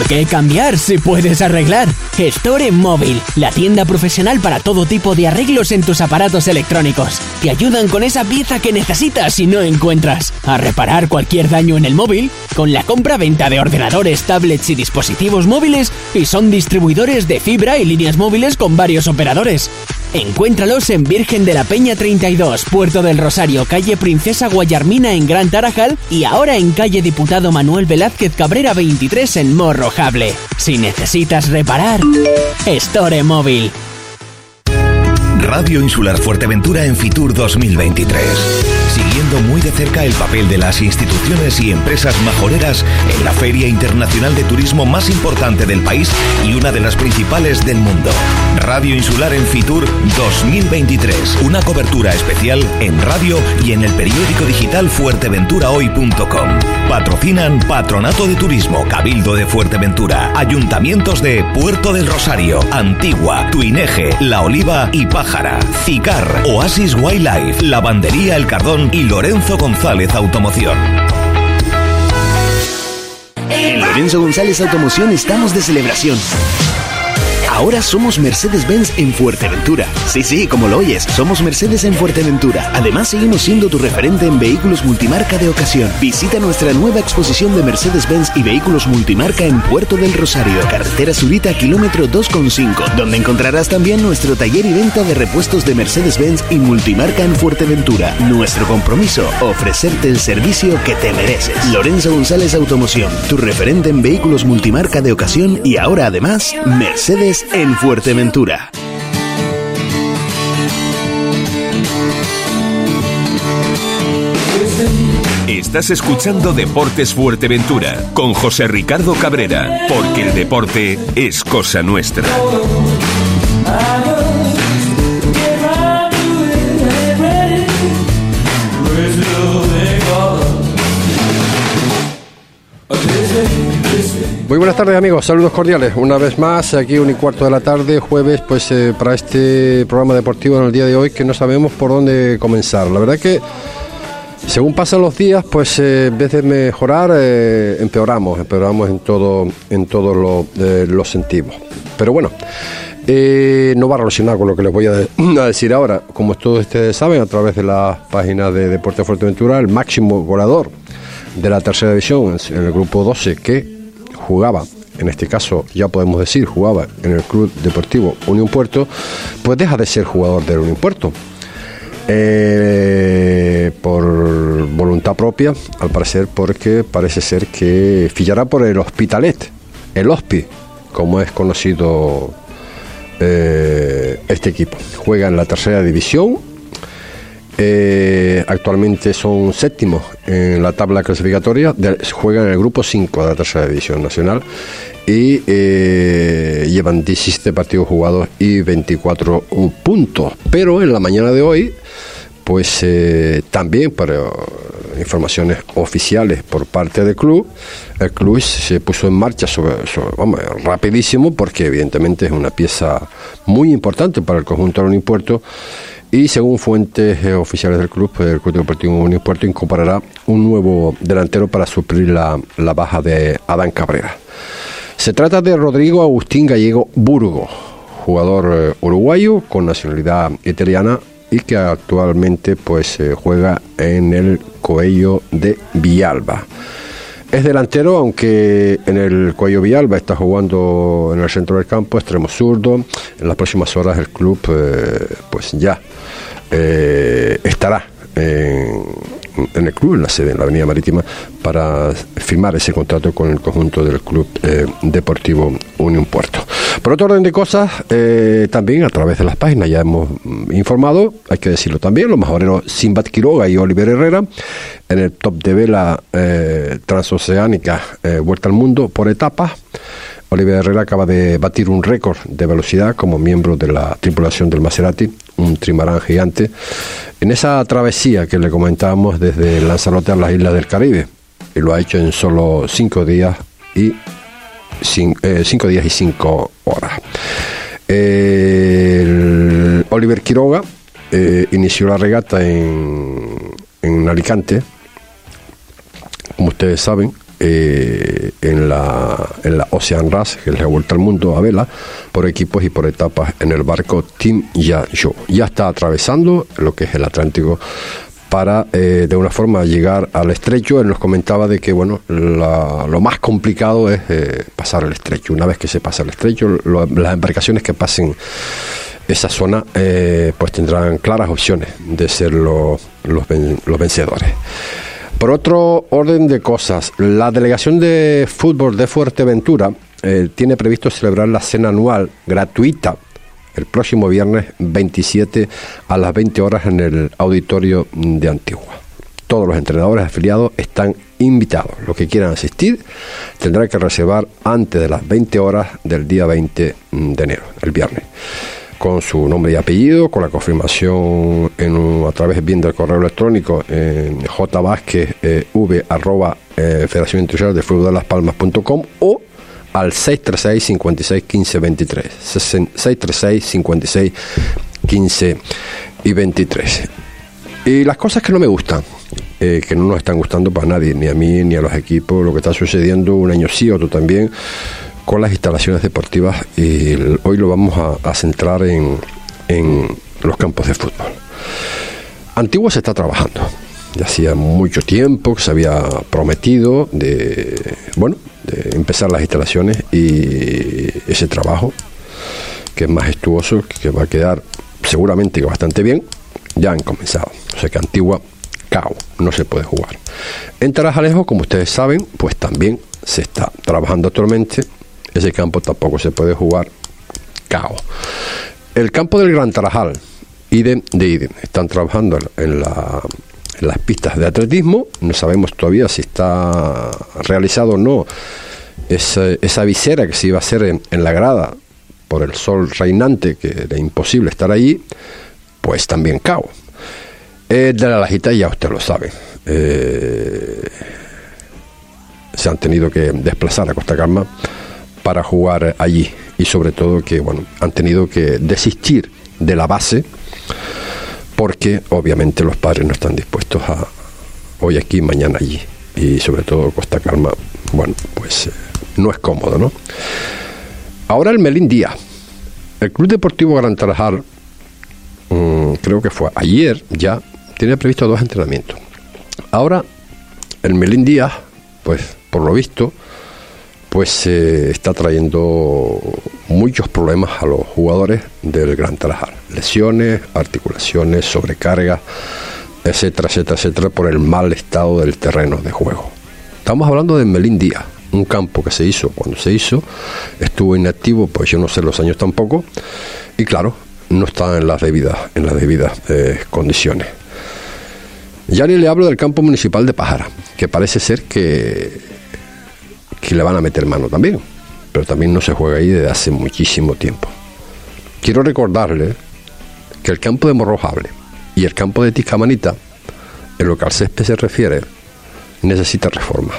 ¿Por qué cambiar si puedes arreglar? Store Móvil, la tienda profesional para todo tipo de arreglos en tus aparatos electrónicos. Te ayudan con esa pieza que necesitas y no encuentras. A reparar cualquier daño en el móvil con la compra-venta de ordenadores, tablets y dispositivos móviles y son distribuidores de fibra y líneas móviles con varios operadores. Encuéntralos en Virgen de la Peña 32, Puerto del Rosario, calle Princesa Guayarmina en Gran Tarajal y ahora en calle Diputado Manuel Velázquez Cabrera 23 en Morrojable. Si necesitas reparar, Store Móvil. Radio Insular Fuerteventura en Fitur 2023 siguiendo muy de cerca el papel de las instituciones y empresas majoreras en la Feria Internacional de Turismo más importante del país y una de las principales del mundo. Radio Insular en Fitur 2023, una cobertura especial en radio y en el periódico digital fuerteventurahoy.com. Patrocinan Patronato de Turismo, Cabildo de Fuerteventura, Ayuntamientos de Puerto del Rosario, Antigua, Tuineje, La Oliva y Pájara, Cicar, Oasis Wildlife, Lavandería El Cardón, y Lorenzo González Automoción. En Lorenzo González Automoción estamos de celebración. Ahora somos Mercedes-Benz en Fuerteventura. Sí, sí, como lo oyes, somos Mercedes en Fuerteventura. Además, seguimos siendo tu referente en vehículos multimarca de ocasión. Visita nuestra nueva exposición de Mercedes-Benz y vehículos multimarca en Puerto del Rosario, carretera Surita, kilómetro 2,5, donde encontrarás también nuestro taller y venta de repuestos de Mercedes-Benz y multimarca en Fuerteventura. Nuestro compromiso, ofrecerte el servicio que te mereces. Lorenzo González Automoción, tu referente en vehículos multimarca de ocasión y ahora además, Mercedes en Fuerteventura. Estás escuchando Deportes Fuerteventura con José Ricardo Cabrera, porque el deporte es cosa nuestra. Muy buenas tardes amigos, saludos cordiales. Una vez más, aquí un y cuarto de la tarde, jueves, pues eh, para este programa deportivo en el día de hoy que no sabemos por dónde comenzar. La verdad que según pasan los días, pues eh, en vez de mejorar, eh, empeoramos, empeoramos en todo, en todos los sentidos. Pero bueno. no va a relacionar con lo que les voy a, decir ahora. Como todos ustedes saben, a través de la página de Deporte Fuerteventura, el máximo goleador de la tercera división en el grupo 12, que jugaba, en este caso ya podemos decir, jugaba en el Club Deportivo Unión Puerto, pues deja de ser jugador del Unión Puerto. Eh, por voluntad propia, al parecer, porque parece ser que fillará por el Hospitalet, el Hospi, como es conocido eh, este equipo. Juega en la tercera división eh, actualmente son séptimos en la tabla clasificatoria, juegan en el grupo 5 de la tercera división nacional y eh, llevan 17 partidos jugados y 24 puntos. Pero en la mañana de hoy, pues eh, también para informaciones oficiales por parte del club, el club se puso en marcha sobre, rapidísimo porque evidentemente es una pieza muy importante para el conjunto del Puerto y según fuentes eh, oficiales del club, el Club Deportivo Unión Puerto incorporará un nuevo delantero para suplir la, baja de Adán Cabrera. Se trata de Rodrigo Agustín Gallego Burgo, jugador eh, uruguayo con nacionalidad italiana y que actualmente pues eh, juega en el Coello de Villalba. Es delantero, aunque en el Cuello Villalba está jugando en el centro del campo, extremo zurdo. En las próximas horas el club, pues ya eh, estará en, el club, en la sede, en la Avenida Marítima, para firmar ese contrato con el conjunto del Club eh, Deportivo Unión Puerto. Por otro orden de cosas, eh, también a través de las páginas ya hemos mm, informado, hay que decirlo también, los mejoreros Simbat Quiroga y Oliver Herrera en el top de vela transoceánica Vuelta al Mundo por etapas. Oliver Herrera acaba de batir un récord de velocidad como miembro de la tripulación del Maserati, un trimarán gigante, en esa travesía que le comentábamos desde Lanzarote a las islas del Caribe. Y lo ha hecho en solo cinco días y eh, cinco días y cinco horas. Oliver Quiroga eh, inició la regata en, en Alicante, como ustedes saben, eh, en, la, en la Ocean Rush, que es la vuelta al mundo a vela, por equipos y por etapas en el barco Team Yayo. Ya está atravesando lo que es el Atlántico para eh, de una forma llegar al estrecho. Él nos comentaba de que bueno lo más complicado es eh, pasar el estrecho. Una vez que se pasa el estrecho, las embarcaciones que pasen esa zona pues tendrán claras opciones de ser los, los vencedores. Por otro orden de cosas, la delegación de fútbol de Fuerteventura tiene previsto celebrar la cena anual gratuita el próximo viernes 27 a las 20 horas en el auditorio de Antigua. Todos los entrenadores afiliados están invitados. Los que quieran asistir tendrán que reservar antes de las 20 horas del día 20 de enero, el viernes con su nombre y apellido, con la confirmación en a través bien del correo electrónico en jvásquez, eh, arroba, eh, Federación Internacional de Fútbol de las Palmas.com o al 636 56 15 23. 636 56 15 y 23. Y las cosas que no me gustan, eh, que no nos están gustando para nadie, ni a mí ni a los equipos, lo que está sucediendo un año sí, otro también, con las instalaciones deportivas, y hoy lo vamos a, centrar en, en los campos de fútbol. Antiguo se está trabajando. Ya hacía mucho tiempo que se había prometido de, bueno, de empezar las instalaciones y ese trabajo, que es majestuoso, que va a quedar seguramente bastante bien, ya han comenzado. O sea que Antigua, cao, no se puede jugar. En Tarajalejo, como ustedes saben, pues también se está trabajando actualmente. Ese campo tampoco se puede jugar, cao. El campo del Gran Tarajal, idem de idem, están trabajando en la las pistas de atletismo. No sabemos todavía si está realizado o no esa, visera que se iba a hacer en, la grada por el sol reinante, que era imposible estar allí, pues también cao. de la lajita ya usted lo sabe. Eh, se han tenido que desplazar a Costa Calma para jugar allí y sobre todo que bueno han tenido que desistir de la base porque obviamente los padres no están dispuestos a hoy aquí, mañana allí. Y sobre todo Costa Calma, bueno, pues eh, no es cómodo, ¿no? Ahora el Melín Díaz. El Club Deportivo Gran Tarajal, mm, creo que fue ayer ya, tiene previsto dos entrenamientos. Ahora el Melín Díaz, pues por lo visto, pues se está trayendo muchos problemas a los jugadores del Gran Tarajal. Lesiones, articulaciones, sobrecarga, etcétera, etcétera, etcétera, por el mal estado del terreno de juego. Estamos hablando de Melín Díaz, un campo que se hizo cuando se hizo, estuvo inactivo, pues yo no sé los años tampoco, y claro, no está en las debidas, en las debidas eh, condiciones. Ya ni le hablo del campo municipal de Pájara, que parece ser que que le van a meter mano también, pero también no se juega ahí desde hace muchísimo tiempo. Quiero recordarle que el campo de Morrojable y el campo de Tiscamanita, en lo que al césped se refiere, necesita reforma.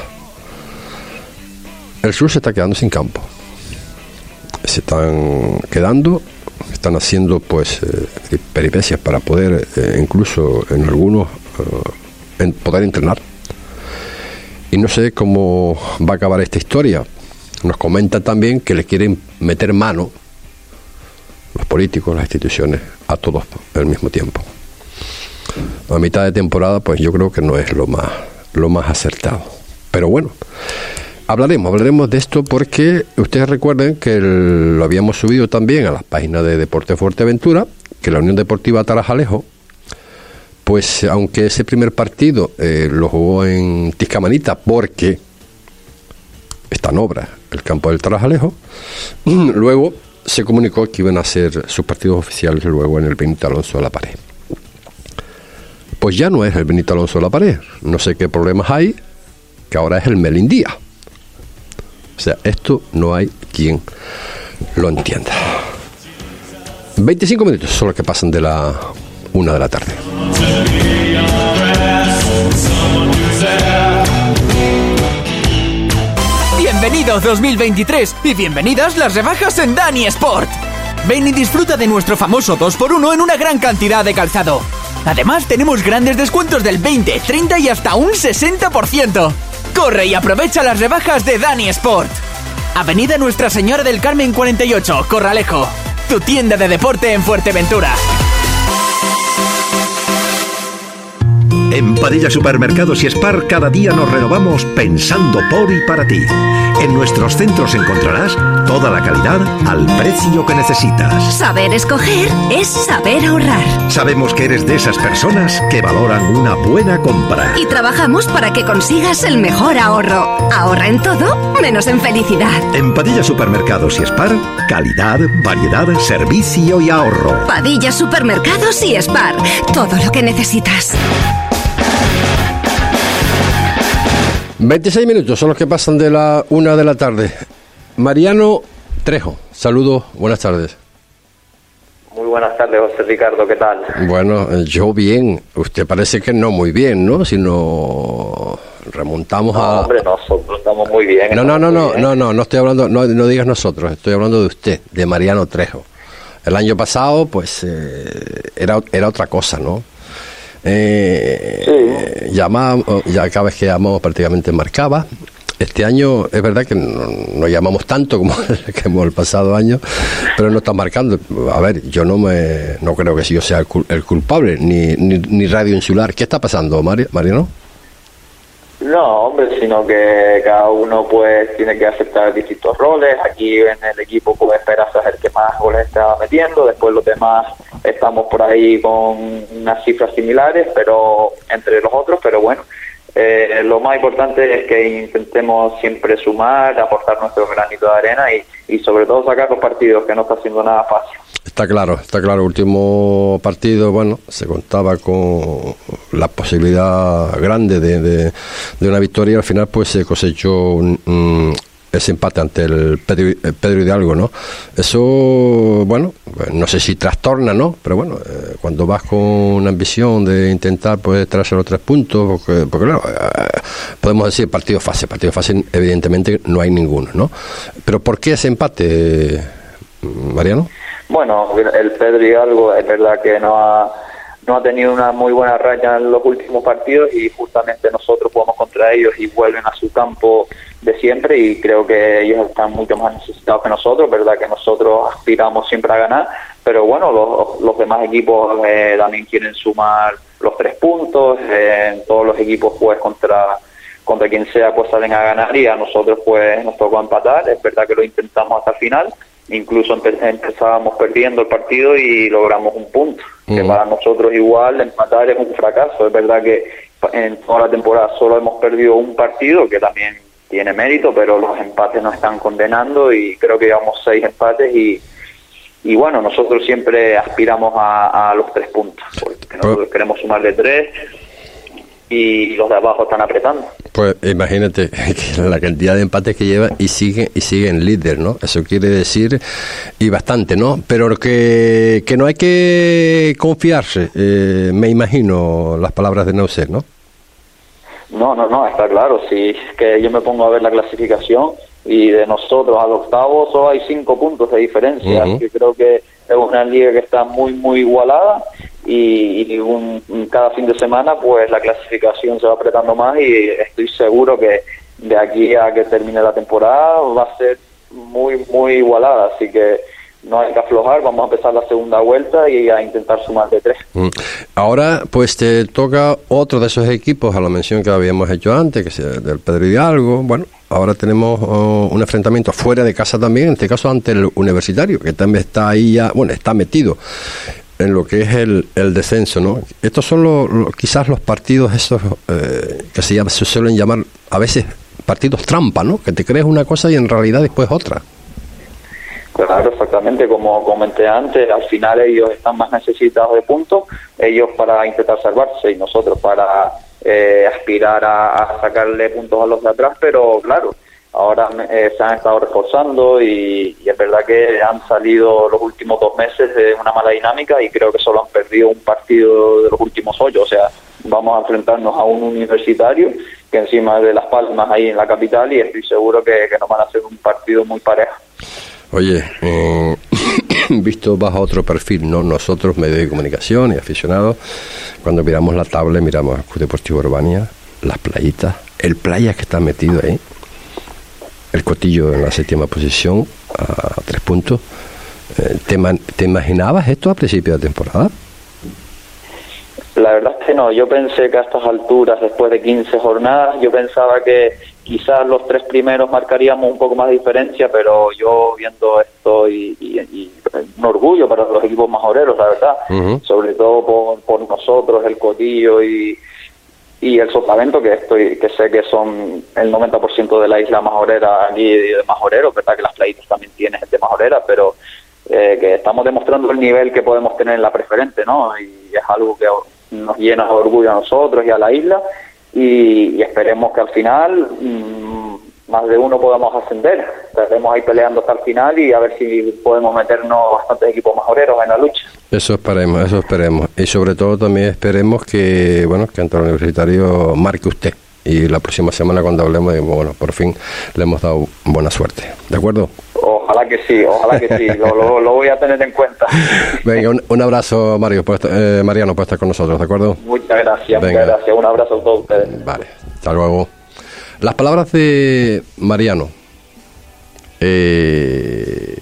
El sur se está quedando sin campo. Se están quedando, están haciendo pues eh, peripecias para poder, eh, incluso en algunos, eh, poder entrenar y no sé cómo va a acabar esta historia. Nos comenta también que le quieren meter mano los políticos, las instituciones, a todos al mismo tiempo. A mitad de temporada, pues yo creo que no es lo más, lo más acertado. Pero bueno, hablaremos, hablaremos de esto porque ustedes recuerden que lo habíamos subido también a las páginas de Deporte Fuerteventura, que la Unión Deportiva Tarajalejo pues aunque ese primer partido eh, lo jugó en Tiscamanita porque está en obra el campo del Tarajalejo, luego se comunicó que iban a hacer sus partidos oficiales luego en el Benito Alonso de la Pared. Pues ya no es el Benito Alonso de la Pared, no sé qué problemas hay, que ahora es el Melindía. O sea, esto no hay quien lo entienda. 25 minutos son los que pasan de la una de la tarde. Bienvenidos 2023 y bienvenidas las rebajas en Dani Sport. Ven y disfruta de nuestro famoso 2x1 en una gran cantidad de calzado. Además tenemos grandes descuentos del 20, 30 y hasta un 60%. Corre y aprovecha las rebajas de Dani Sport. Avenida Nuestra Señora del Carmen 48, Corralejo. Tu tienda de deporte en Fuerteventura. En Padilla Supermercados y Spar cada día nos renovamos pensando por y para ti. En nuestros centros encontrarás toda la calidad al precio que necesitas. Saber escoger es saber ahorrar. Sabemos que eres de esas personas que valoran una buena compra. Y trabajamos para que consigas el mejor ahorro. Ahorra en todo, menos en felicidad. En Padilla Supermercados y Spar, calidad, variedad, servicio y ahorro. Padilla Supermercados y Spar. Todo lo que necesitas. 26 minutos son los que pasan de la una de la tarde. Mariano Trejo, saludos, buenas tardes. Muy buenas tardes, José Ricardo, ¿qué tal? Bueno, yo bien, usted parece que no muy bien, ¿no? Si no remontamos no, a... Hombre, nosotros estamos muy bien. No, no, no, no, no, no, no estoy hablando, no, no digas nosotros, estoy hablando de usted, de Mariano Trejo. El año pasado, pues, eh, era, era otra cosa, ¿no? Eh, llamamos, ya cada vez que llamamos prácticamente marcaba. Este año es verdad que no, llamamos tanto como que hemos el pasado año, pero no está marcando. A ver, yo no me no creo que yo sea el, culpable, ni, ni, ni, Radio Insular. ¿Qué está pasando, Mario, Mariano? No, hombre, sino que cada uno pues tiene que aceptar distintos roles. Aquí en el equipo pues esperas a el que más goles está metiendo, después los demás estamos por ahí con unas cifras similares, pero entre los otros, pero bueno, eh, lo más importante es que intentemos siempre sumar, aportar nuestro granito de arena y, y sobre todo sacar los partidos, que no está siendo nada fácil. Está claro, está claro. Último partido, bueno, se contaba con la posibilidad grande de, de, una victoria. Al final, pues se cosechó un, ese empate ante el Pedro, Hidalgo, ¿no? Eso, bueno, no sé si trastorna, ¿no? Pero bueno, eh, cuando vas con una ambición de intentar pues traerse los tres puntos, porque, porque claro, eh, podemos decir partido fase, partido fase, evidentemente no hay ninguno, ¿no? Pero ¿por qué ese empate, Mariano? Bueno, el Pedro Hidalgo es verdad que no ha, no ha tenido una muy buena raya en los últimos partidos y justamente nosotros jugamos contra ellos y vuelven a su campo de siempre y creo que ellos están mucho más necesitados que nosotros, verdad que nosotros aspiramos siempre a ganar, pero bueno, los, los demás equipos eh, también quieren sumar los tres puntos, eh, todos los equipos pues contra contra quien sea pues salen a ganar y a nosotros pues nos tocó empatar, es verdad que lo intentamos hasta el final incluso empezábamos perdiendo el partido y logramos un punto, que para nosotros igual empatar es un fracaso. Es verdad que en toda la temporada solo hemos perdido un partido, que también tiene mérito, pero los empates nos están condenando y creo que llevamos seis empates y, y bueno, nosotros siempre aspiramos a, a los tres puntos, porque nosotros queremos sumarle tres y los de abajo están apretando. Pues imagínate la cantidad de empates que lleva y sigue y siguen líder, ¿no? Eso quiere decir y bastante, ¿no? Pero que, que no hay que confiarse, eh, me imagino las palabras de Neuser, ¿no? No, no, no, está claro. Si es que yo me pongo a ver la clasificación y de nosotros al octavo solo hay cinco puntos de diferencia, que creo que es una liga que está muy, muy igualada y, un, cada fin de semana pues la clasificación se va apretando más y estoy seguro que de aquí a que termine la temporada va a ser muy muy igualada. Así que no hay que aflojar, vamos a empezar la segunda vuelta y a intentar sumar de tres. Mm. Ahora, pues te toca otro de esos equipos, a la mención que habíamos hecho antes, que es del Pedro Hidalgo. Bueno, ahora tenemos oh, un enfrentamiento fuera de casa también, en este caso ante el Universitario, que también está ahí ya, bueno, está metido en lo que es el, el descenso, ¿no? Estos son los, quizás los partidos esos eh, que se, llama, se suelen llamar a veces partidos trampa, ¿no? Que te crees una cosa y en realidad después otra. Claro, exactamente, como comenté antes, al final ellos están más necesitados de puntos, ellos para intentar salvarse y nosotros para eh, aspirar a, sacarle puntos a los de atrás, pero claro, ahora eh, se han estado reforzando y, es verdad que han salido los últimos dos meses de una mala dinámica y creo que solo han perdido un partido de los últimos ocho. O sea, vamos a enfrentarnos a un universitario que encima de Las Palmas ahí en la capital y estoy seguro que, que nos van a hacer un partido muy parejo. Oye, eh, visto bajo otro perfil, ¿no? nosotros, medios de comunicación y aficionados, cuando miramos la tabla, miramos el Deportivo Urbania, las playitas, el playa que está metido ahí, el Cotillo en la séptima posición a tres puntos. Eh, ¿te, ¿Te imaginabas esto a principio de temporada? La verdad es que no, yo pensé que a estas alturas, después de 15 jornadas, yo pensaba que quizás los tres primeros marcaríamos un poco más de diferencia, pero yo viendo esto y, un orgullo para los equipos majoreros, la verdad, sobre todo por, por, nosotros, el Cotillo y, y el Sotavento, que estoy que sé que son el 90% de la isla majorera aquí de majoreros, verdad que las playitas también tienen de majorera, pero eh, que estamos demostrando el nivel que podemos tener en la preferente, ¿no? Y es algo que nos llena de orgullo a nosotros y a la isla y, esperemos que al final mm, más de uno podamos ascender. Estaremos ahí peleando hasta el final y a ver si podemos meternos bastantes equipos majoreros en la lucha. Eso esperemos, eso esperemos. Y sobre todo también esperemos que, bueno, que el universitario marque usted. Y la próxima semana cuando hablemos, bueno, por fin le hemos dado buena suerte. ¿De acuerdo? Ojalá que sí, ojalá que sí, lo, voy a tener en cuenta. Venga, un, abrazo, Mario, eh, Mariano, por estar con nosotros, ¿de acuerdo? Muchas gracias, muchas gracias. Un abrazo a todos ustedes. Vale, hasta luego. Las palabras de Mariano. Eh,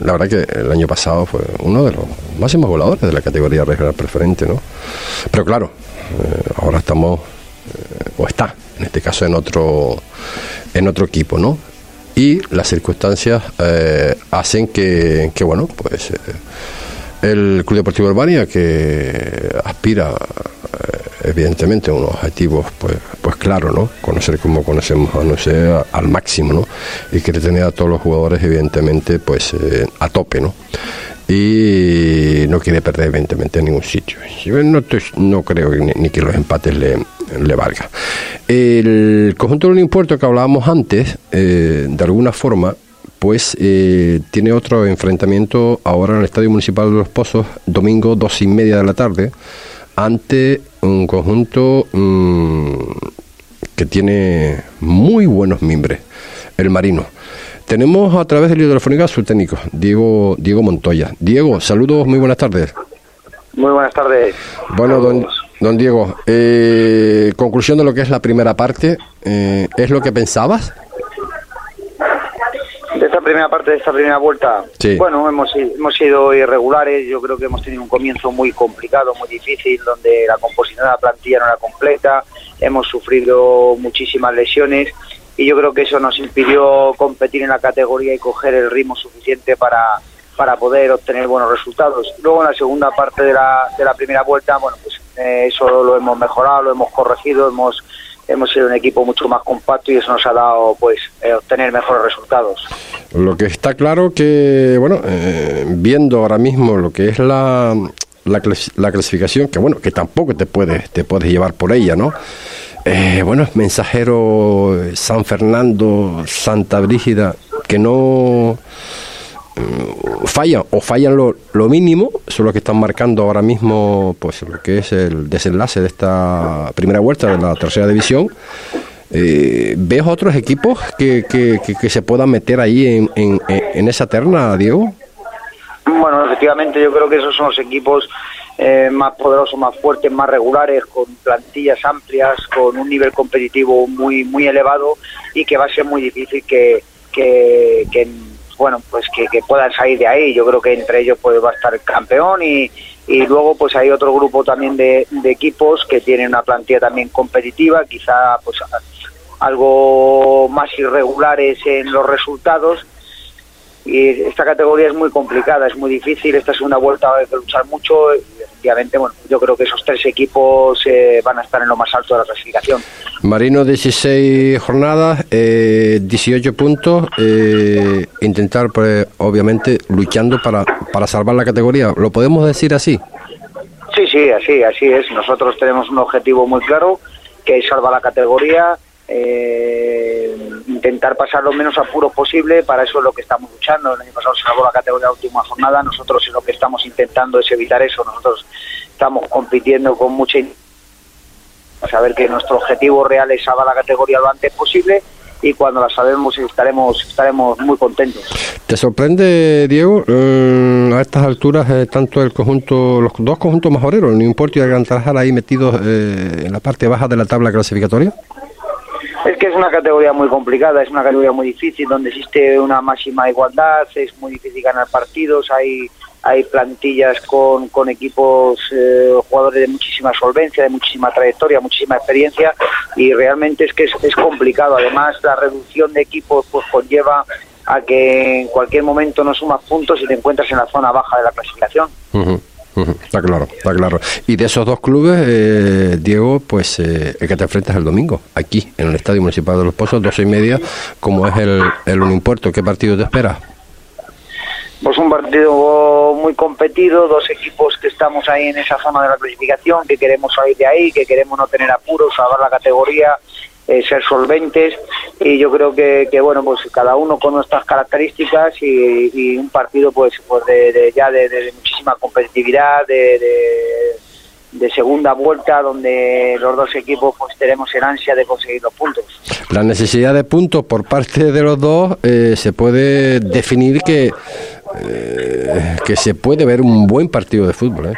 la verdad que el año pasado fue uno de los máximos voladores de la categoría regional preferente, ¿no? Pero claro, eh, ahora estamos, o está, en este caso, en otro, en otro equipo, ¿no? Y las circunstancias eh, hacen que, bueno, pues eh, el Club Deportivo Urbania que aspira eh, evidentemente a unos objetivos pues pues claro, ¿no? Conocer como conocemos a no sé al máximo, ¿no? Y quiere tener a todos los jugadores evidentemente pues a tope, ¿no? y no quiere perder evidentemente en ningún sitio. No, no creo ni, que los empates le, le valga. El conjunto del impuesto que hablábamos antes, eh, de alguna forma, pues eh, tiene otro enfrentamiento ahora en el Estadio Municipal de Los Pozos, domingo dos y media de la tarde, ante un conjunto mm, que tiene muy buenos mimbres, el Marino. Tenemos a través del telefónica a su técnico, Diego, Diego Montoya. Diego, saludos, muy buenas tardes. Muy buenas tardes. Bueno, don, don, Diego, eh, conclusión de lo que es la primera parte, eh, ¿es lo que pensabas? De esta primera parte, de esta primera vuelta, sí. bueno, hemos, hemos sido irregulares, yo creo que hemos tenido un comienzo muy complicado, muy difícil, donde la composición de la plantilla no era completa, hemos sufrido muchísimas lesiones y yo creo que eso nos impidió competir en la categoría y coger el ritmo suficiente para, para poder obtener buenos resultados. Luego en la segunda parte de la, de la primera vuelta, bueno, pues eh, eso lo hemos mejorado, lo hemos corregido, hemos hemos sido un equipo mucho más compacto y eso nos ha dado pues eh, obtener mejores resultados. Lo que está claro que, bueno, eh, viendo ahora mismo lo que es la, la, la, clasificación, que bueno, que tampoco te puedes, te puedes llevar por ella, ¿no? Eh, bueno, mensajero San Fernando, Santa Brígida, que no fallan o fallan lo, mínimo, son los que están marcando ahora mismo pues lo que es el desenlace de esta primera vuelta de la tercera división. Eh, ¿Ves otros equipos que, que, se puedan meter ahí en, en, esa terna, Diego? Bueno, efectivamente yo creo que esos son los equipos eh, más poderosos, más fuertes, más regulares, con plantillas amplias, con un nivel competitivo muy muy elevado y que va a ser muy difícil que, bueno pues que, puedan salir de ahí. Yo creo que entre ellos pues va a estar el campeón y, y luego pues hay otro grupo también de, equipos que tienen una plantilla también competitiva, quizá pues algo más irregulares en los resultados. Y esta categoría es muy complicada, es muy difícil, esta segunda vuelta va a luchar mucho efectivamente, bueno, yo creo que esos tres equipos eh, van a estar en lo más alto de la clasificación. Marino 16 jornadas, eh, 18 puntos, eh, intentar pues, obviamente luchando para, para salvar la categoría, ¿lo podemos decir así? Sí, sí, así, así es, nosotros tenemos un objetivo muy claro que es salvar la categoría, eh, intentar pasar lo menos apuros posible, para eso es lo que estamos luchando. El año pasado se acabó la categoría de última jornada, nosotros lo que estamos intentando es evitar eso, nosotros estamos compitiendo con mucha saber que nuestro objetivo real es salvar la categoría lo antes posible y cuando la sabemos estaremos estaremos muy contentos. ¿Te sorprende, Diego, eh, a estas alturas eh, tanto el conjunto, los dos conjuntos majoreros, no importa y Gran Tarajal ahí metidos eh, en la parte baja de la tabla clasificatoria? Es que es una categoría muy complicada, es una categoría muy difícil, donde existe una máxima igualdad, es muy difícil ganar partidos, hay hay plantillas con, con equipos, eh, jugadores de muchísima solvencia, de muchísima trayectoria, muchísima experiencia y realmente es que es, es complicado. Además, la reducción de equipos pues conlleva a que en cualquier momento no sumas puntos y te encuentras en la zona baja de la clasificación. Está claro, está claro. Y de esos dos clubes, eh, Diego, pues eh, el que te enfrentas el domingo, aquí, en el Estadio Municipal de Los Pozos, dos y media, como es el, el Unimpuerto. ¿Qué partido te esperas? Pues un partido muy competido, dos equipos que estamos ahí en esa zona de la clasificación, que queremos salir de ahí, que queremos no tener apuros, salvar la categoría, eh, ser solventes y yo creo que, que, bueno pues cada uno con nuestras características y, y un partido pues pues de, de ya de, de, muchísima competitividad de, de, segunda vuelta donde los dos equipos pues tenemos en ansia de conseguir los puntos la necesidad de puntos por parte de los dos eh, se puede definir que eh, que se puede ver un buen partido de fútbol ¿eh?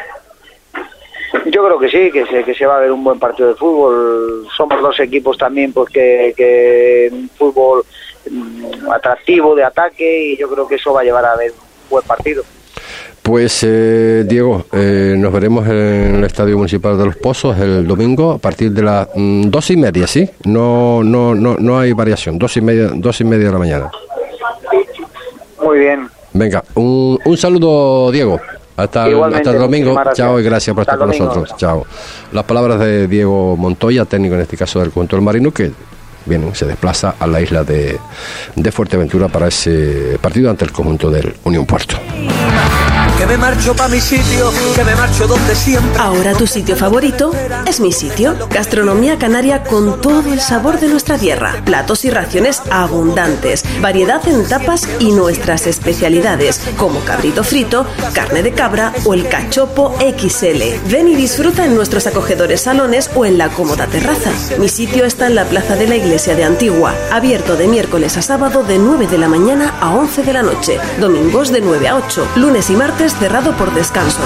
Yo creo que sí, que se, que se va a ver un buen partido de fútbol. Somos equipos también pues que, que un fútbol mm, atractivo de ataque y yo creo que eso va a llevar a ver un buen partido. Pues eh, Diego, eh, nos veremos en el Estadio Municipal de Los Pozos el domingo a partir de las mm, dos y media, ¿sí? No, no, no, no hay variación, dos y media, dos y media de la mañana. Muy bien. Venga, un, un saludo, Diego. Hasta el, hasta el domingo. Chao y gracias por estar con nosotros. Chao. Las palabras de Diego Montoya, técnico en este caso del control marino, que bien, se desplaza a la isla de, de Fuerteventura para ese partido ante el conjunto del Unión Puerto. Que me marcho pa' mi sitio, que me marcho donde siempre. Ahora tu sitio favorito es mi sitio. Gastronomía canaria con todo el sabor de nuestra tierra. Platos y raciones abundantes. Variedad en tapas y nuestras especialidades, como cabrito frito, carne de cabra o el cachopo XL. Ven y disfruta en nuestros acogedores salones o en la cómoda terraza. Mi sitio está en la plaza de la iglesia de Antigua, abierto de miércoles a sábado de 9 de la mañana a 11 de la noche, domingos de 9 a 8, lunes y martes cerrado por descanso.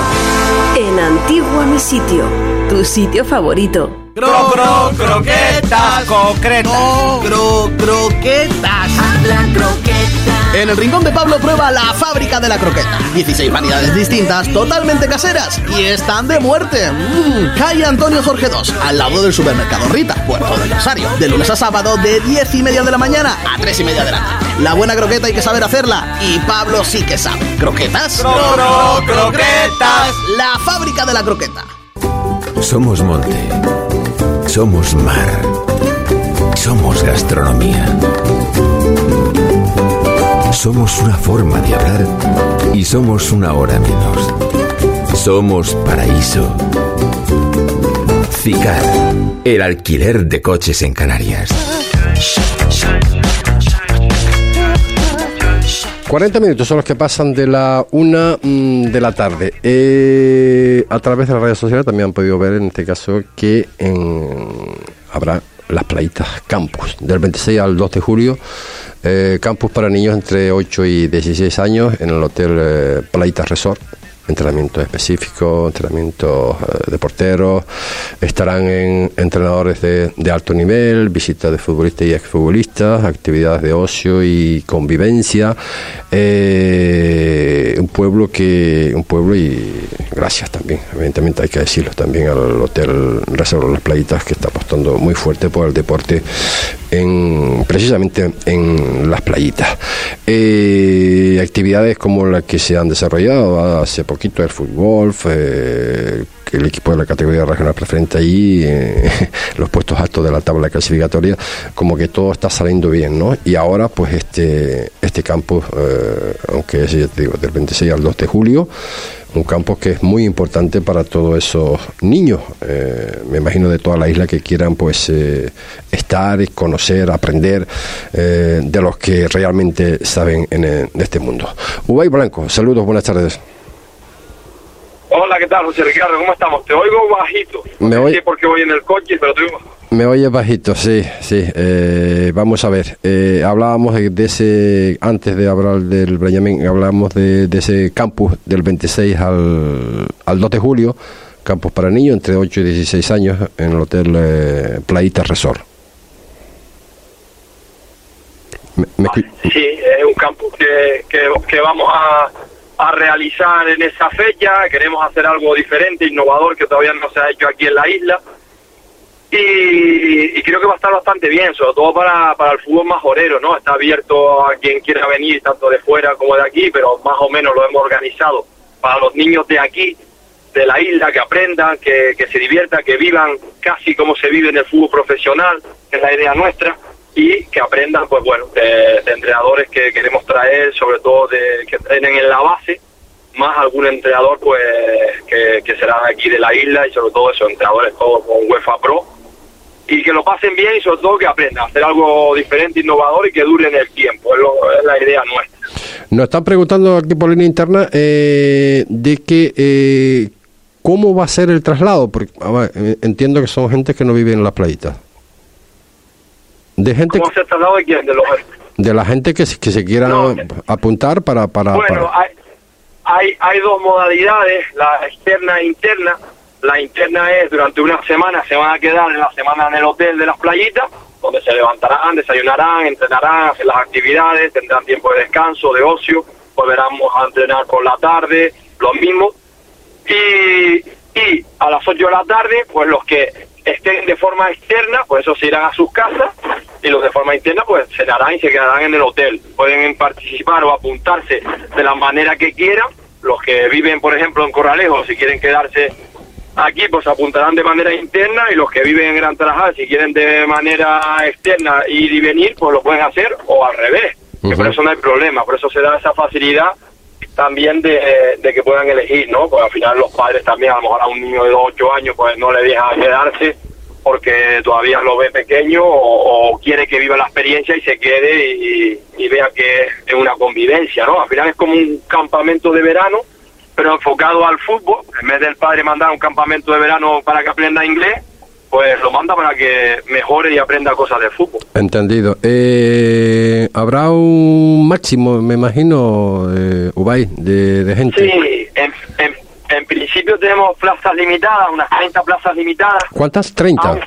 En Antigua mi sitio, tu sitio favorito. Cro, cro, croquetas, concretas. Cro, croquetas. La croqueta. En el rincón de Pablo prueba la fábrica de la croqueta. 16 variedades distintas, totalmente caseras y están de muerte. Mmm, calle Antonio Jorge II, al lado del supermercado Rita, Puerto del Rosario. De lunes a sábado, de 10 y media de la mañana a 3 y media de la tarde. La buena croqueta hay que saber hacerla y Pablo sí que sabe. ¿Croquetas? Cro, cro, croquetas. La fábrica de la croqueta. Somos monte. Somos mar. Somos gastronomía. Somos una forma de hablar y somos una hora menos. Somos paraíso. Cicar, el alquiler de coches en Canarias. 40 minutos son los que pasan de la una mm, de la tarde. Eh, a través de las redes sociales también han podido ver en este caso que habrá las playitas campus del 26 al 2 de julio. Eh, campus para niños entre 8 y 16 años en el Hotel eh, Playitas Resort entrenamientos específicos, entrenamientos eh, de porteros, estarán en entrenadores de, de, alto nivel, visitas de futbolistas y exfutbolistas, actividades de ocio y convivencia. Eh, un pueblo que, un pueblo y gracias también, evidentemente hay que decirlo también al Hotel Reserva Las Playitas que está apostando muy fuerte por el deporte en, precisamente en las playitas. Eh, actividades como las que se han desarrollado hace poquito el fútbol, el equipo de la categoría regional preferente ahí, eh, los puestos altos de la tabla clasificatoria, como que todo está saliendo bien, ¿no? Y ahora, pues este, este campus, eh, aunque es, ya te digo, del 26 al 2 de julio, un campo que es muy importante para todos esos niños, eh, me imagino de toda la isla que quieran pues eh, estar, conocer, aprender eh, de los que realmente saben en, en este mundo. Ubay Blanco, saludos, buenas tardes. Hola, ¿qué tal, José Ricardo? ¿Cómo estamos? Te oigo bajito. Me si es porque voy en el coche, pero te oigo. Me oyes bajito, sí, sí. Eh, vamos a ver. Eh, hablábamos de, ese, antes de hablar del Breñamín, hablábamos de, ese campus del 26 al, al 2 de julio, campus para niños entre 8 y 16 años en el Hotel eh, Playita Resort. Sí, es un campus que, que, que vamos a, a realizar en esa fecha. Queremos hacer algo diferente, innovador, que todavía no se ha hecho aquí en la isla. Y, y creo que va a estar bastante bien, sobre todo para, para el fútbol majorero, ¿no? Está abierto a quien quiera venir, tanto de fuera como de aquí, pero más o menos lo hemos organizado para los niños de aquí, de la isla, que aprendan, que, que se diviertan, que vivan casi como se vive en el fútbol profesional, que es la idea nuestra y que aprendan, pues bueno, de, de entrenadores que queremos traer, sobre todo de que entrenen en la base, más algún entrenador pues que, que será aquí de la isla y sobre todo esos entrenadores todos con UEFA Pro y que lo pasen bien y sobre todo que aprendan a hacer algo diferente, innovador y que dure en el tiempo, es, lo- es la idea nuestra. Nos están preguntando aquí por línea interna eh, de que eh, cómo va a ser el traslado, porque ver, eh, entiendo que son gente que no vive en las playitas. De gente ¿Cómo se ha tratado de quién? De los de la gente que, se- que se quiera apuntar para para, Bueno, para- hay, hay, hay dos modalidades, la externa e interna. La interna es durante una semana, se van a quedar en la semana en el hotel de las playitas, donde se levantarán, desayunarán, entrenarán, hacen las actividades, tendrán tiempo de descanso, de ocio, volverán a entrenar por la tarde, lo mismo. Y, y a las 8 de la tarde, pues los que estén de forma externa, pues esos se irán a sus casas y los de forma interna pues cenarán y se quedarán en el hotel. Pueden participar o apuntarse de la manera que quieran. Los que viven, por ejemplo, en Corralejo, si quieren quedarse aquí, pues apuntarán de manera interna y los que viven en Gran Tarajal, si quieren de manera externa ir y venir, pues lo pueden hacer o al revés. Que por eso no hay problema, por eso se da esa facilidad también de, de que puedan elegir, ¿no? Pues al final los padres también, a lo mejor a un niño de 2 8 años, pues no le dejan quedarse porque todavía lo ve pequeño o, o quiere que viva la experiencia y se quede y, y vea que es una convivencia, ¿no? Al final es como un campamento de verano, pero enfocado al fútbol. En vez del padre mandar un campamento de verano para que aprenda inglés, pues lo manda para que mejore y aprenda cosas de fútbol. entendido. Eh, habrá un máximo, me imagino, eh, Ubay, de, de gente. Sí, en, en, en principio tenemos plazas limitadas, unas 30 plazas limitadas. ¿Cuántas? 30.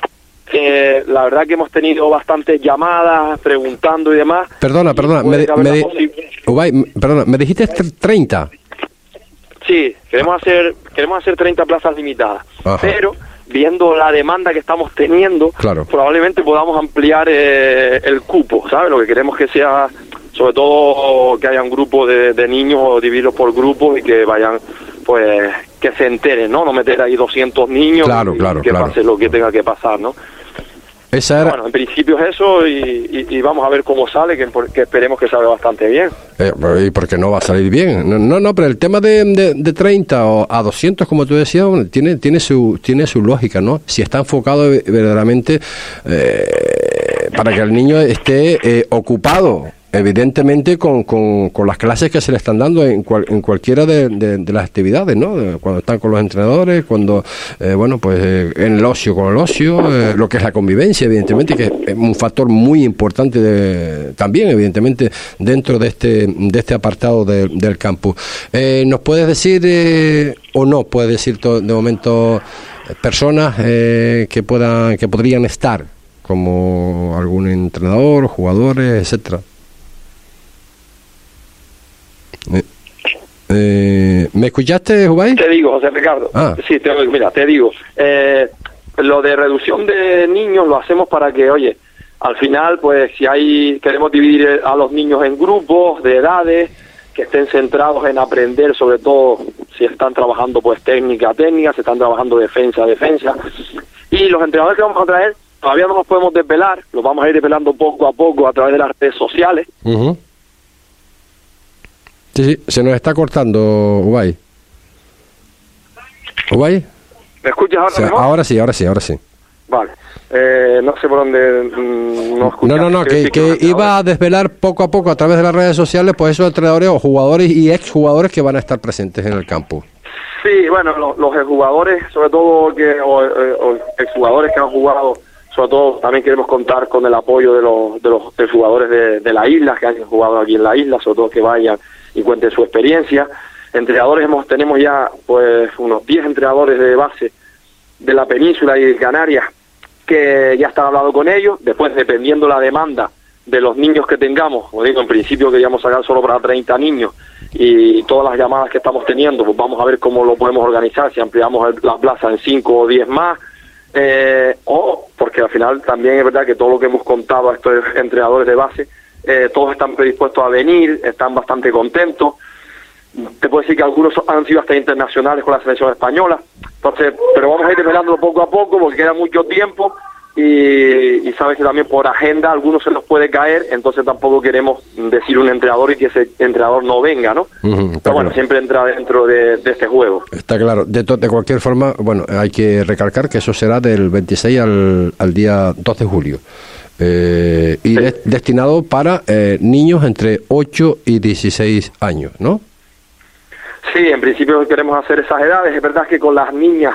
Eh, la verdad que hemos tenido bastantes llamadas preguntando y demás. Perdona, perdona, me, haber me la di- posi- Ubay, m- perdona, me dijiste tr- 30. Sí, queremos hacer queremos hacer 30 plazas limitadas, Ajá. pero viendo la demanda que estamos teniendo, Claro. probablemente podamos ampliar eh, el cupo, ¿sabes? Lo que queremos que sea, sobre todo, que haya un grupo de, de niños o dividirlos por grupos y que vayan, pues, que se enteren, ¿no? No meter ahí 200 niños Claro, y claro, que pase lo que tenga que pasar, ¿no? Esa era. Bueno, en principio es eso y, y- y vamos a ver cómo sale, que, que esperemos que salga bastante bien. Eh, ¿Y por qué no va a salir bien? No, no, no, pero el tema de, de, de 30 o a 200, como tú decías, tiene, tiene, su, tiene su lógica, ¿no? Si está enfocado verdaderamente eh, para que el niño esté eh, ocupado, evidentemente, con, con, con las clases que se le están dando en, cual- en cualquiera de, de- las actividades, ¿no? Cuando están con los entrenadores, cuando, eh, bueno, pues eh, en el ocio con el ocio, eh, lo que es la convivencia, evidentemente, que es un factor muy importante de- también, evidentemente, dentro de este, de este apartado de- del campus. Eh, ¿Nos puedes decir, eh, o no puedes decir de momento, personas que, puedan, que podrían estar? como algún entrenador, jugadores, etcétera. Eh, eh, ¿Me escuchaste, Ubay? Te digo, José Ricardo. Ah. Sí, te, mira, te digo. eh, lo de reducción de niños lo hacemos para que, oye, al final, pues si hay, queremos dividir a los niños en grupos de edades que estén centrados en aprender, sobre todo si están trabajando pues técnica a técnica, si están trabajando defensa a defensa. Y los entrenadores que vamos a traer, todavía no los podemos desvelar, los vamos a ir desvelando poco a poco a través de las redes sociales. Ujú. Sí, sí, se nos está cortando, Ubay. ¿Ubay? ¿Me escuchas ahora O sea, mejor? ahora sí, ahora sí, ahora sí. Vale. Eh, no sé por dónde mm, no escuchas. No, no, no, que, iba a desvelar poco a poco a través de las redes sociales, pues esos entrenadores o jugadores y exjugadores que van a estar presentes en el campo. Sí, bueno, lo- los, jugadores, sobre todo, que o, eh, o exjugadores que han jugado, sobre todo también queremos contar con el apoyo de los, de los jugadores de, de la isla, que han jugado aquí en la isla, sobre todo que vayan y cuenten su experiencia. Entrenadores, hemos, tenemos ya pues unos 10 entrenadores de base de la península y de Canarias que ya están hablando con ellos, después dependiendo la demanda de los niños que tengamos, como digo, en principio queríamos sacar solo para 30 niños y todas las llamadas que estamos teniendo, pues vamos a ver cómo lo podemos organizar, si ampliamos la plaza en 5 o 10 más, eh, o porque al final también es verdad que todo lo que hemos contado a estos entrenadores de base, eh, todos están predispuestos a venir, están bastante contentos. Te puedo decir que algunos han sido hasta internacionales con la selección española. Entonces, pero vamos a ir desvelándolo poco a poco porque queda mucho tiempo y, y sabes que también por agenda algunos se nos puede caer, entonces tampoco queremos decir un entrenador y que ese entrenador no venga, ¿no? Pero bueno, claro. siempre entra dentro de, de este juego. Está claro. De, de cualquier forma, bueno, hay que recalcar que eso será del 26 al, al día 2 de julio. Eh, y de- destinado para eh, niños entre 8 y 16 años, ¿no? Sí, en principio queremos hacer esas edades. Es verdad que con las niñas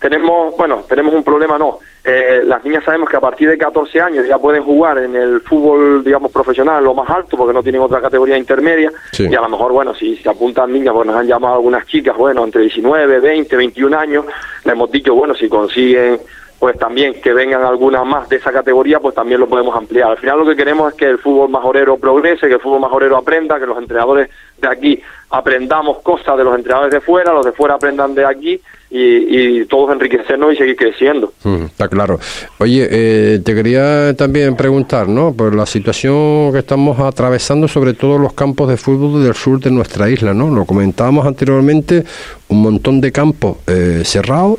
tenemos, bueno, tenemos un problema, no. Eh, las niñas sabemos que a partir de 14 años ya pueden jugar en el fútbol, digamos, profesional, lo más alto, porque no tienen otra categoría intermedia. Sí. Y a lo mejor, bueno, si se apuntan niñas, pues nos han llamado algunas chicas, bueno, entre 19, 20, 21 años, le hemos dicho, bueno, si consiguen pues también que vengan algunas más de esa categoría, pues también lo podemos ampliar. Al final lo que queremos es que el fútbol majorero progrese, que el fútbol majorero aprenda, que los entrenadores de aquí aprendamos cosas de los entrenadores de fuera, los de fuera aprendan de aquí y, y todos enriquecernos y seguir creciendo. Mm, está claro. Oye, eh, te quería también preguntar, ¿no? Por la situación que estamos atravesando, sobre todo los campos de fútbol del sur de nuestra isla, ¿no? Lo comentábamos anteriormente, un montón de campos eh, cerrados.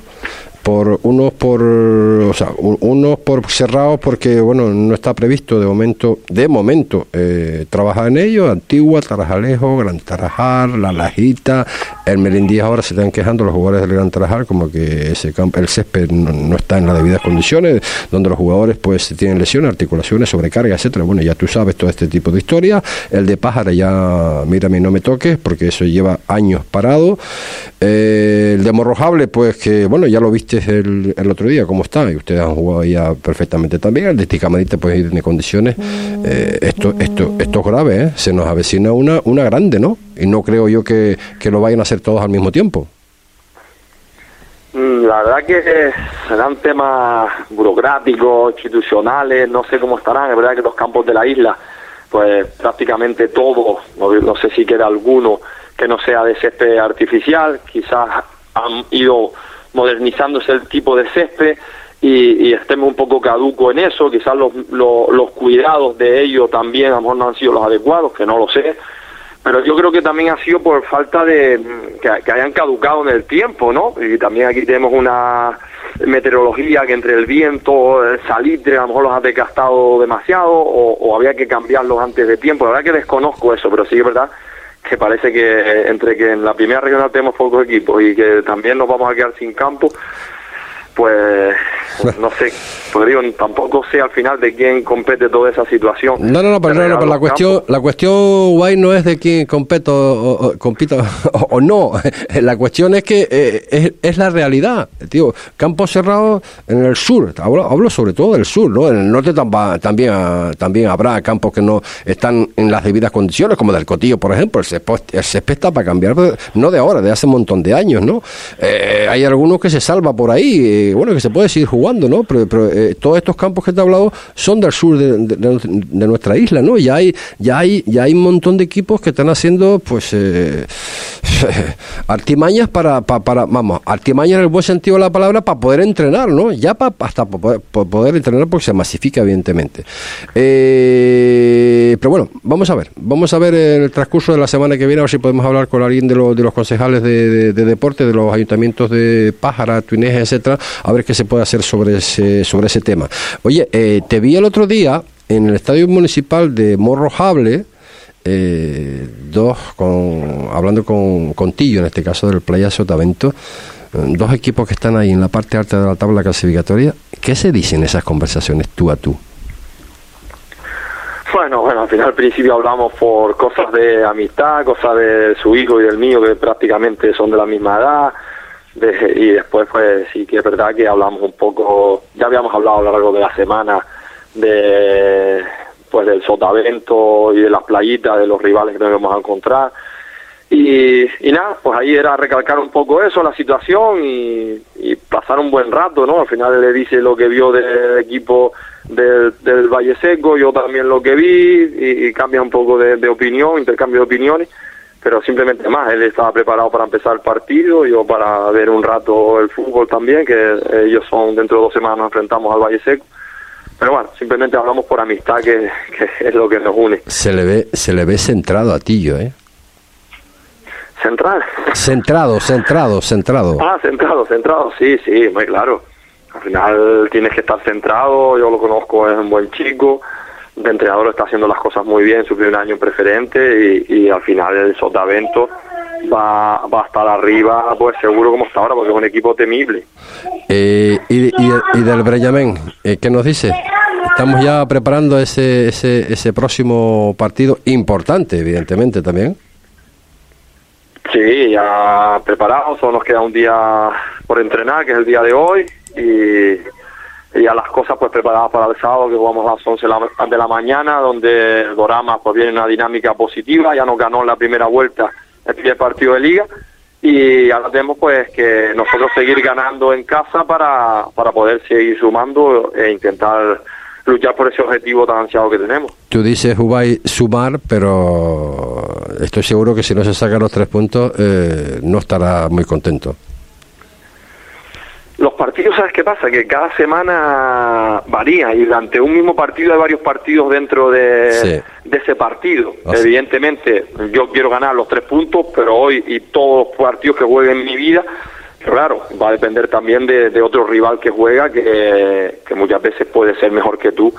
Por unos por o sea unos por cerrados porque bueno no está previsto de momento de momento eh, trabajar en ellos Antigua Tarajalejo Gran Tarajal La Lajita el Merindí ahora se están quejando los jugadores del Gran Tarajal como que ese campo el césped no, está en las debidas condiciones donde los jugadores pues tienen lesiones articulaciones sobrecarga etcétera. Bueno ya tú sabes todo este tipo de historia. El de Pájara ya mírame no me toques porque eso lleva años parado. Eh, el de Morrojable pues que bueno ya lo viste el, otro día cómo está y ustedes han jugado ya perfectamente también. El de Ticamarita pues ir de condiciones. Eh, esto esto esto es grave ¿eh? se nos avecina una una grande no y no creo yo que, que lo vayan a hacer todos al mismo tiempo. Mm, La verdad que serán temas burocráticos, institucionales, no sé cómo estarán. Es verdad que los campos de la isla, pues prácticamente todos, no, no sé si queda alguno que no sea de césped artificial, quizás han ido modernizándose el tipo de césped y, estemos un poco caduco en eso, quizás los, los, cuidados de ello también a lo mejor no han sido los adecuados, que no lo sé, pero yo creo que también ha sido por falta de mm, que, hayan caducado en el tiempo, ¿no? Y también aquí tenemos una meteorología que entre el viento, el salitre, a lo mejor los ha desgastado demasiado o, o había que cambiarlos antes de tiempo. La verdad que desconozco eso, pero sí es verdad que parece que eh, entre que en la primera regional tenemos pocos equipos y que también nos vamos a quedar sin campo, pues no sé, pues digo, tampoco sé al final de quién compete toda esa situación. No, no, no, pero, no, pero la cuestión, la cuestión guay no es de quién compete o, o- o- compita o, o no. La cuestión es que eh, es, es la realidad, tío. Campos cerrados en el sur, hablo, hablo sobre todo del sur, ¿no? En el norte también, también habrá campos que no están en las debidas condiciones, como del Cotillo, por ejemplo. El césped, el césped está para cambiar, no de ahora, de hace un montón de años, ¿no? Eh, hay algunos que se salva por ahí, eh, bueno, que se puede seguir jugando, ¿no? Pero, pero, eh, todos estos campos que te he hablado son del sur de, nuestra isla, ¿no? Ya hay, ya hay, ya hay un montón de equipos que están haciendo, pues, eh, artimañas para, pa- para, vamos, artimañas en el buen sentido de la palabra para poder entrenar, ¿no? Ya pa- hasta para poder, entrenar porque se masifica, evidentemente. Eh, pero bueno, vamos a ver, vamos a ver el transcurso de la semana que viene, a ver si podemos hablar con alguien de, los de los concejales de, de- de deporte, de los ayuntamientos de Pájara, Tuineje, etcétera, a ver qué se puede hacer sobre ese, sobre ese tema. Oye, eh, te vi el otro día en el estadio municipal de Morrojable, eh, dos, con, hablando con, con Tillo, en este caso del Playa Sotavento, eh, dos equipos que están ahí en la parte alta de la tabla clasificatoria. ¿Qué se dicen esas conversaciones tú a tú? Bueno, bueno, al final al principio hablamos por cosas de amistad, cosas de su hijo y del mío que prácticamente son de la misma edad. De- y después pues sí que es verdad que hablamos un poco, ya habíamos hablado a lo largo de la semana de pues del sotavento y de las playitas, de los rivales que nos vamos a encontrar. Y, y nada, pues ahí era recalcar un poco eso, la situación y, pasar un buen rato, ¿no? Al final le dice lo que vio del equipo del, del Valle Seco, yo también lo que vi y, cambia un poco de opinión, intercambio de opiniones, pero simplemente más, él estaba preparado para empezar el partido, yo para ver un rato el fútbol también, que ellos son dentro de dos semanas nos enfrentamos al Valle Seco. Pero bueno, simplemente hablamos por amistad, que, que es lo que nos une. Se le ve, se le ve centrado a Tillo, ¿eh? Central. Centrado, centrado, centrado. Ah, centrado, centrado, sí, sí, muy claro. Al final tienes que estar centrado, yo lo conozco, es un buen chico, de entrenador está haciendo las cosas muy bien, su primer año en preferente y, y al final el Sotavento va, va a estar arriba, pues seguro como está ahora, porque es un equipo temible. Eh, y, y, y del Breñamén, eh, ¿qué nos dice? Estamos ya preparando ese, ese, ese próximo partido importante, evidentemente también. Sí, ya preparados, solo nos queda un día por entrenar, que es el día de hoy, y, y ya las cosas pues preparadas para el sábado, que jugamos a las 11 de la, de la mañana, donde el Dorama pues viene una dinámica positiva, ya nos ganó en la primera vuelta el primer partido de liga, y ahora tenemos pues que nosotros seguir ganando en casa para, para poder seguir sumando e intentar luchar por ese objetivo tan ansiado que tenemos. Tú dices Ubay sumar, pero estoy seguro que si no se sacan los tres puntos eh, no estará muy contento. Los partidos, ¿sabes qué pasa? Que cada semana varía y durante un mismo partido hay varios partidos dentro de, Sí. de ese partido. Ah. Evidentemente, yo quiero ganar los tres puntos, pero hoy y todos los partidos que juegue en mi vida, claro, va a depender también de, de otro rival que juega, que, que muchas veces puede ser mejor que tú.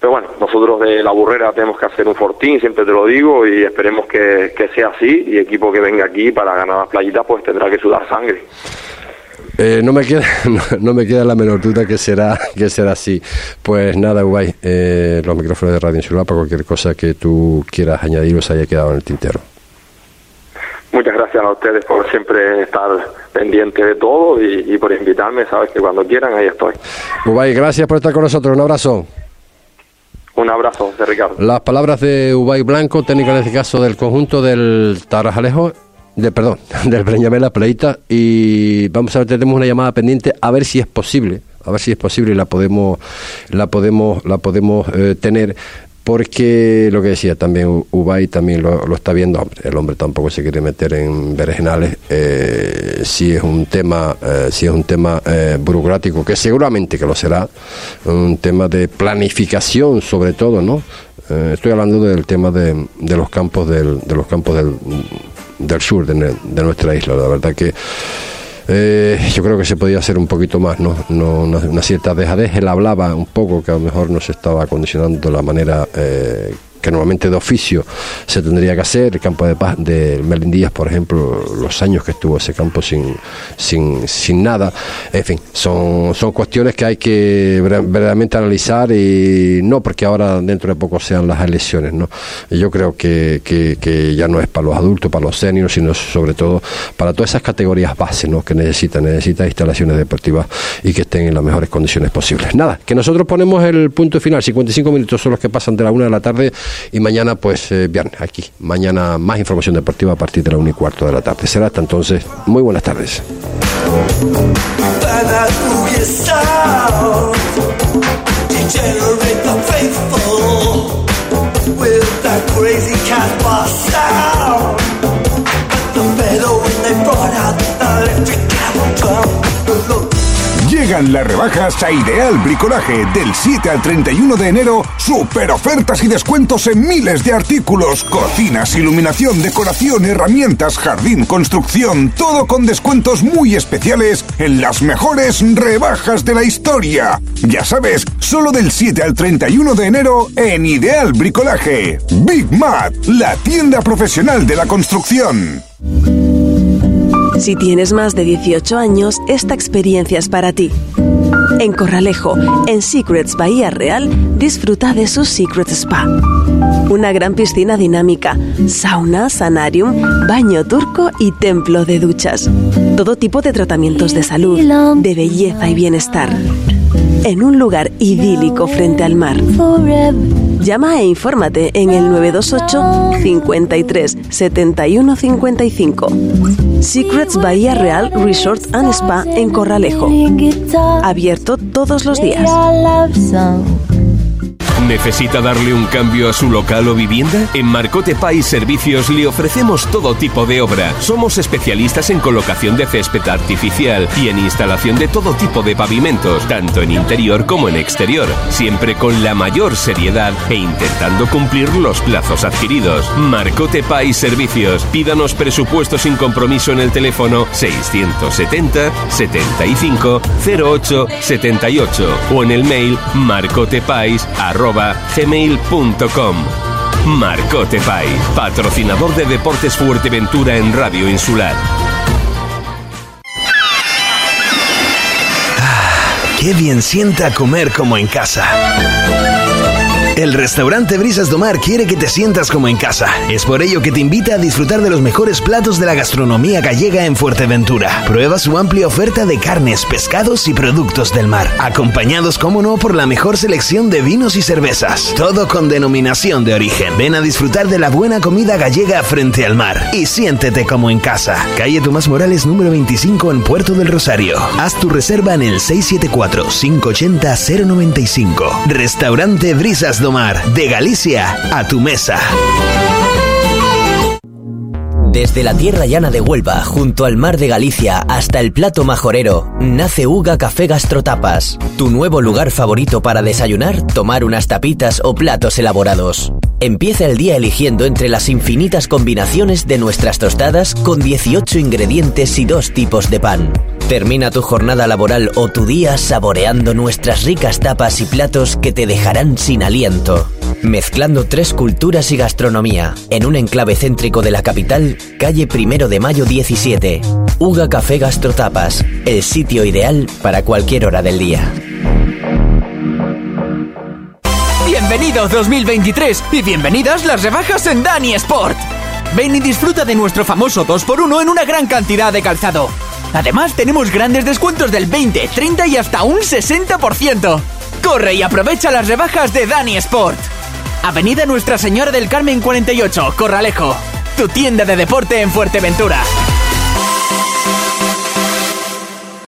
Pero bueno, nosotros de la burrera tenemos que hacer un fortín, siempre te lo digo, y esperemos que, que sea así. Y equipo que venga aquí para ganar las playitas, pues tendrá que sudar sangre. Eh, no me queda no, no me queda la menor duda que será que será así. Pues nada, Ubay, eh, los micrófonos de Radio Insular para cualquier cosa que tú quieras añadir o se haya quedado en el tintero. Muchas gracias a ustedes por siempre estar pendiente de todo y, y por invitarme. Sabes que cuando quieran, ahí estoy. Ubay, gracias por estar con nosotros. Un abrazo. Un abrazo de Ricardo. Las palabras de Ubay Blanco, técnico en este caso del conjunto del Tarajalejo, de, perdón, del Breñamela Pleita, y vamos a ver, tenemos una llamada pendiente a ver si es posible, a ver si es posible y la podemos, la podemos, la podemos eh, tener. Porque lo que decía también Ubay también lo, está viendo, el hombre tampoco se quiere meter en berenjenales, eh, si es un tema, eh, si es un tema eh, burocrático, que seguramente que lo será, un tema de planificación sobre todo, ¿no? Eh, estoy hablando del tema de, de los campos del, de los campos del, del sur de, de nuestra isla, la verdad que eh, yo creo que se podía hacer un poquito más, ¿no? no una, una cierta dejadez. Él hablaba un poco que a lo mejor no se estaba condicionando la manera eh, que normalmente de oficio se tendría que hacer. El campo de paz de Melindías, por ejemplo, los años que estuvo ese campo sin, sin, sin nada. En fin, son, son cuestiones que hay que ver- verdaderamente analizar y no porque ahora dentro de poco sean las elecciones, ¿no? Yo creo que, que, ya no es para los adultos, para los seniors, sino sobre todo para todas esas categorías bases, ¿no? Que necesitan, necesitan instalaciones deportivas y que estén en las mejores condiciones posibles. Nada, que nosotros ponemos el punto final, 55 minutos son los que pasan de la una de la tarde y mañana pues eh, viernes aquí, mañana más información deportiva a partir de la una y cuarto de la tarde. Será hasta entonces, muy buenas tardes. Llegan las rebajas a Ideal Bricolaje del 7 al 31 de enero. Super ofertas y descuentos en miles de artículos: cocinas, iluminación, decoración, herramientas, jardín, construcción. Todo con descuentos muy especiales en las mejores rebajas de la historia. Ya sabes, solo del 7 al 31 de enero en Ideal Bricolaje. Big Mat, la tienda profesional de la construcción. Si tienes más de 18 años, esta experiencia es para ti. En Corralejo, en Secrets Bahía Real, disfruta de su Secret Spa. Una gran piscina dinámica, sauna, sanarium, baño turco y templo de duchas. Todo tipo de tratamientos de salud, de belleza y bienestar. En un lugar idílico frente al mar. Llama e infórmate en el 928 53 71 55. Secrets Bahía Real Resort and Spa en Corralejo. Abierto todos los días. ¿Necesita darle un cambio a su local o vivienda? En Marcote Pay Servicios le ofrecemos todo tipo de obra. Somos especialistas en colocación de césped artificial y en instalación de todo tipo de pavimentos, tanto en interior como en exterior, siempre con la mayor seriedad e intentando cumplir los plazos adquiridos. Marcote Pay Servicios. Pídanos presupuesto sin compromiso en el teléfono 670 75 08 78 o en el mail marcotepais gmail.com. Marcote Pay, patrocinador de Deportes Fuerteventura en Radio Insular. Qué bien sienta comer como en casa. El restaurante Brisas do Mar quiere que te sientas como en casa. Es por ello que te invita a disfrutar de los mejores platos de la gastronomía gallega en Fuerteventura. Prueba su amplia oferta de carnes, pescados y productos del mar, acompañados, como no, por la mejor selección de vinos y cervezas. Todo con denominación de origen. Ven a disfrutar de la buena comida gallega frente al mar y siéntete como en casa. Calle Tomás Morales número 25 en Puerto del Rosario. Haz tu reserva en el 674-580-095. Restaurante Brisas de Galicia a tu mesa. Desde la tierra llana de Huelva, junto al mar de Galicia, hasta el plato majorero, nace Uga Café Gastrotapas, tu nuevo lugar favorito para desayunar, tomar unas tapitas o platos elaborados. Empieza el día eligiendo entre las infinitas combinaciones de nuestras tostadas con 18 ingredientes y dos tipos de pan. Termina tu jornada laboral o tu día saboreando nuestras ricas tapas y platos que te dejarán sin aliento. Mezclando tres culturas y gastronomía, en un enclave céntrico de la capital, calle Primero de Mayo 17. Uga Café Gastrotapas, el sitio ideal para cualquier hora del día. Bienvenidos 2023 y bienvenidas las rebajas en Dani Sport. Ven y disfruta de nuestro famoso 2x1 en una gran cantidad de calzado. Además, tenemos grandes descuentos del 20, 30 y hasta un 60%. Corre y aprovecha las rebajas de Dani Sport. Avenida Nuestra Señora del Carmen 48, Corralejo. Tu tienda de deporte en Fuerteventura.